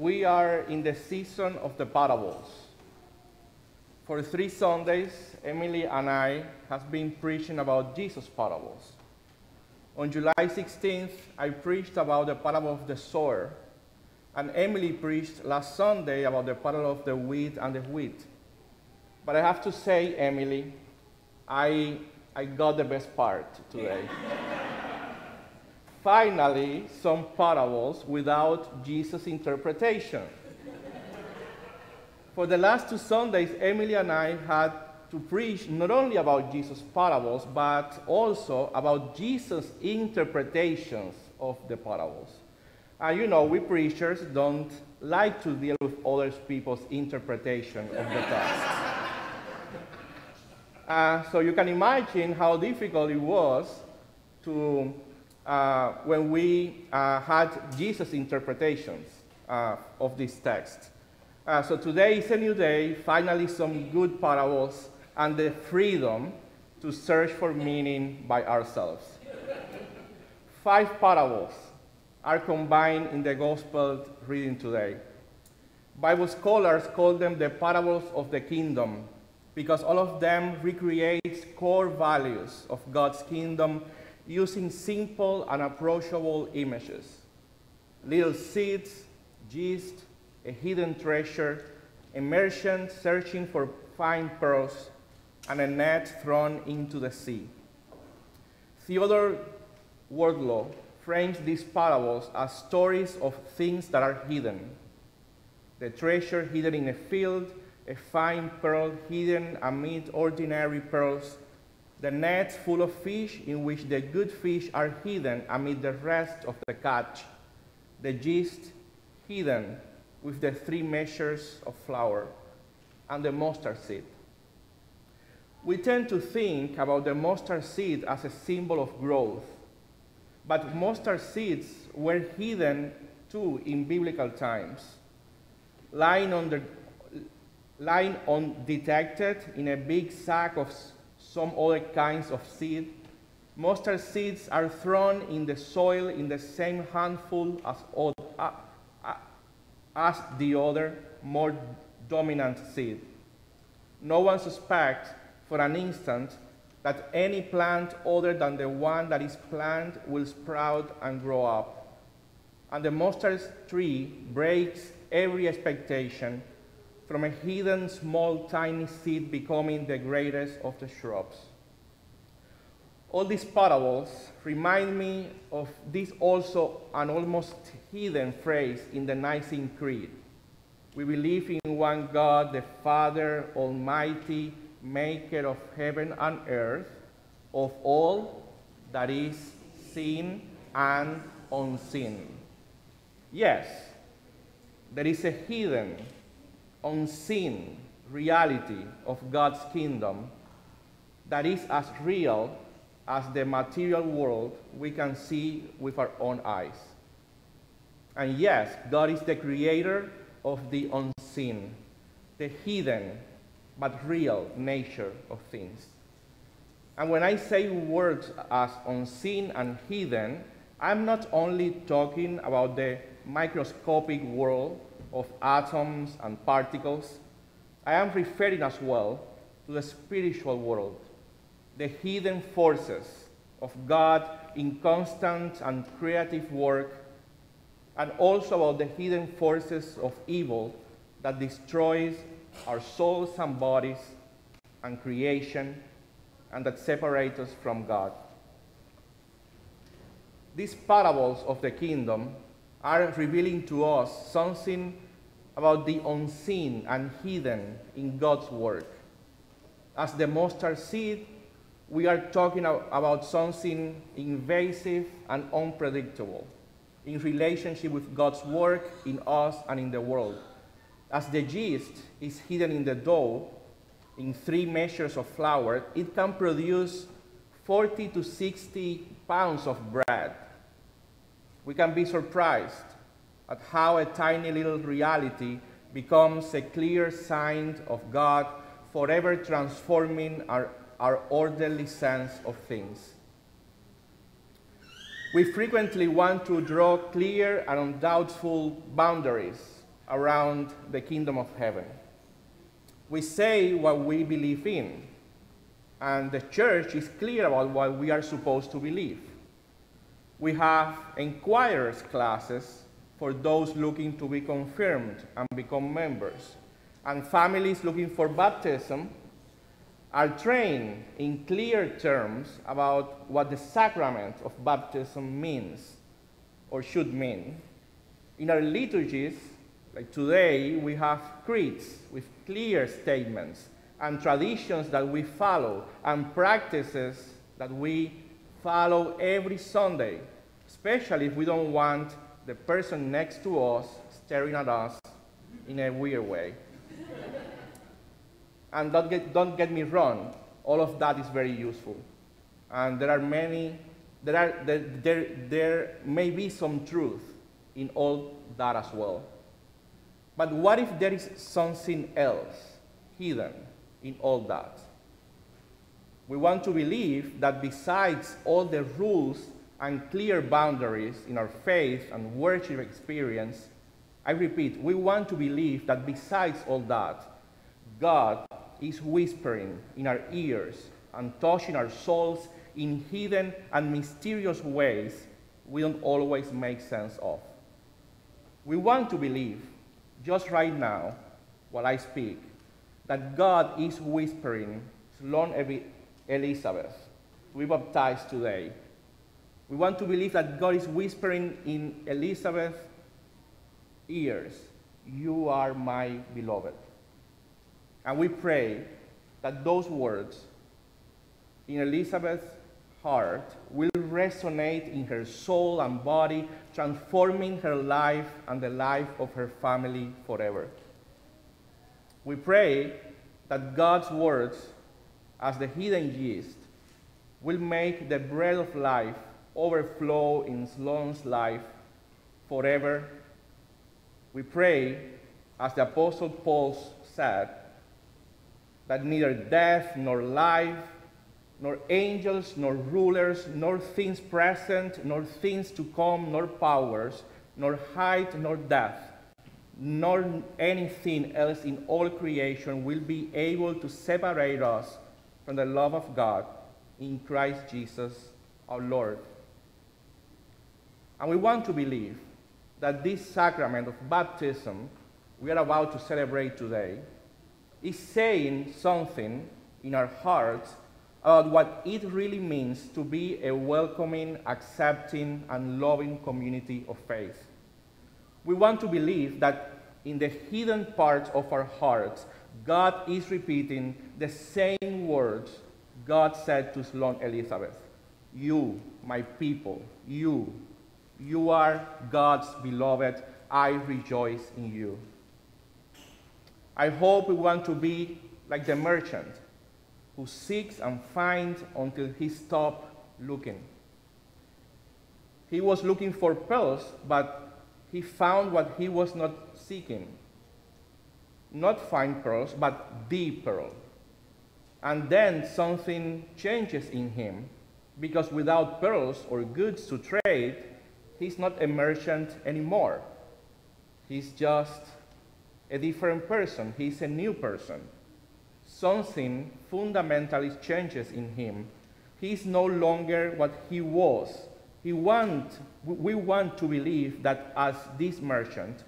we are in the season of the parables. For three Sundays, Emily and I have been preaching about Jesus' parables. On July 16th, I preached about the parable of the sower, and Emily preached last Sunday about the parable of the wheat and the wheat. But I have to say, Emily, I, I got the best part today. Finally, some parables without Jesus' interpretation. For the last two Sundays, Emily and I had to preach not only about Jesus' parables, but also about Jesus' interpretations of the parables. And you know, we preachers don't like to deal with other people's interpretation of the text. uh, so you can imagine how difficult it was to, uh, when we uh, had Jesus' interpretations uh, of this text. Uh, so today is a new day, finally some good parables and the freedom to search for meaning by ourselves. Five parables are combined in the gospel reading today. Bible scholars call them the parables of the kingdom because all of them recreate core values of God's kingdom using simple and approachable images. Little seeds, yeast, a hidden treasure, a merchant searching for fine pearls, and a net thrown into the sea. Theodore Wardlaw frames these parables as stories of things that are hidden. The treasure hidden in a field, a fine pearl hidden amid ordinary pearls, the nets full of fish in which the good fish are hidden amid the rest of the catch, the yeast hidden with the three measures of flour, and the mustard seed. We tend to think about the mustard seed as a symbol of growth, but mustard seeds were hidden too in biblical times, lying, lying undetected in a big sack of some other kinds of seed. Mustard seeds are thrown in the soil in the same handful as, as the other, more dominant seed. No one suspects for an instant that any plant other than the one that is planted will sprout and grow up. And the mustard tree breaks every expectation from a hidden small tiny seed becoming the greatest of the shrubs. All these parables remind me of this also an almost hidden phrase in the Nicene Creed. We believe in one God, the Father Almighty, maker of heaven and earth, of all that is seen and unseen. Yes, there is a hidden, unseen reality of God's kingdom that is as real as the material world we can see with our own eyes. And yes, God is the creator of the unseen, the hidden but real nature of things. And when I say words as unseen and hidden, I'm not only talking about the microscopic world of atoms and particles, I am referring as well to the spiritual world, the hidden forces of God in constant and creative work, and also about the hidden forces of evil that destroys our souls and bodies and creation and that separate us from God. These parables of the kingdom are revealing to us something about the unseen and hidden in God's work. As the mustard seed, we are talking about something invasive and unpredictable in relationship with God's work in us and in the world. As the yeast is hidden in the dough in three measures of flour, it can produce 40 to 60 pounds of bread. We can be surprised at how a tiny little reality becomes a clear sign of God forever transforming our, our orderly sense of things. We frequently want to draw clear and undoubtful boundaries around the kingdom of heaven. We say what we believe in, and the church is clear about what we are supposed to believe. We have inquirers classes for those looking to be confirmed and become members, and families looking for baptism are trained in clear terms about what the sacrament of baptism means or should mean. In our liturgies, like today, we have creeds with clear statements and traditions that we follow and practices that we follow every Sunday, especially if we don't want the person next to us staring at us in a weird way. and don't get, don't get me wrong, all of that is very useful. And there are many, there, are, there, there, there may be some truth in all that as well. But what if there is something else hidden in all that? We want to believe that besides all the rules and clear boundaries in our faith and worship experience, I repeat, we want to believe that besides all that, God is whispering in our ears and touching our souls in hidden and mysterious ways we don't always make sense of. We want to believe, just right now, while I speak, that God is whispering Elizabeth We be baptized today. We want to believe that God is whispering in Elizabeth's ears, You are my beloved. And we pray that those words in Elizabeth's heart will resonate in her soul and body, transforming her life and the life of her family forever. We pray that God's words, as the hidden yeast, will make the bread of life overflow in Sloan's life forever. We pray, as the Apostle Paul said, that neither death nor life, nor angels, nor rulers, nor things present, nor things to come, nor powers, nor height, nor depth, nor anything else in all creation will be able to separate us from the love of God in Christ Jesus our Lord. And we want to believe that this sacrament of baptism we are about to celebrate today is saying something in our hearts about what it really means to be a welcoming, accepting, and loving community of faith. We want to believe that in the hidden parts of our hearts, God is repeating the same words God said to Sloan Elizabeth You, my people, you, you are God's beloved. I rejoice in you. I hope we want to be like the merchant who seeks and finds until he stops looking. He was looking for pearls, but he found what he was not seeking. Not fine pearls, but the pearl. And then something changes in him, because without pearls or goods to trade, he's not a merchant anymore. He's just a different person. He's a new person something fundamentally changes in him. He's no longer what he was. He want, we want to believe that as this merchant,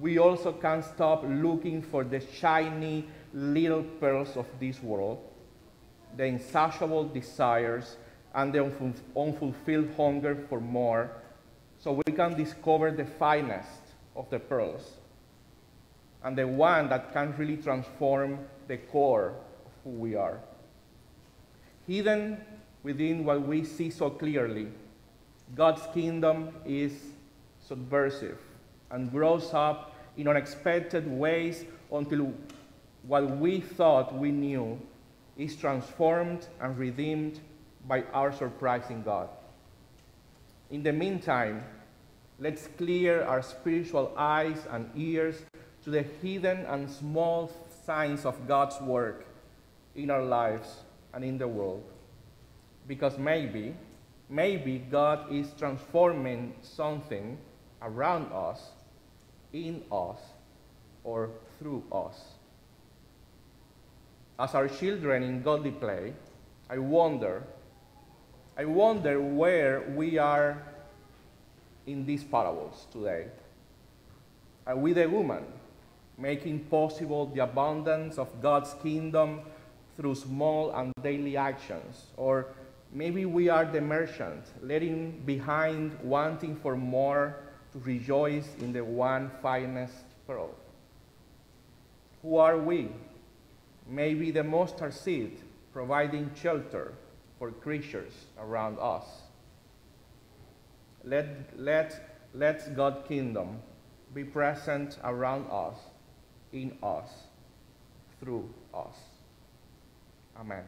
we also can't stop looking for the shiny little pearls of this world, the insatiable desires, and the unfulfilled hunger for more, so we can discover the finest of the pearls and the one that can really transform the core of who we are. Hidden within what we see so clearly, God's kingdom is subversive and grows up in unexpected ways until what we thought we knew is transformed and redeemed by our surprising God. In the meantime, let's clear our spiritual eyes and ears to the hidden and small signs of God's work in our lives and in the world. Because maybe, maybe God is transforming something around us, in us, or through us. As our children in godly play, I wonder, I wonder where we are in these parables today. Are we the woman, making possible the abundance of God's kingdom through small and daily actions? Or maybe we are the merchant, letting behind wanting for more to rejoice in the one finest pearl. Who are we? Maybe the mustard seed, providing shelter for creatures around us. Let, let, let God's kingdom be present around us, in us, through us. Amen.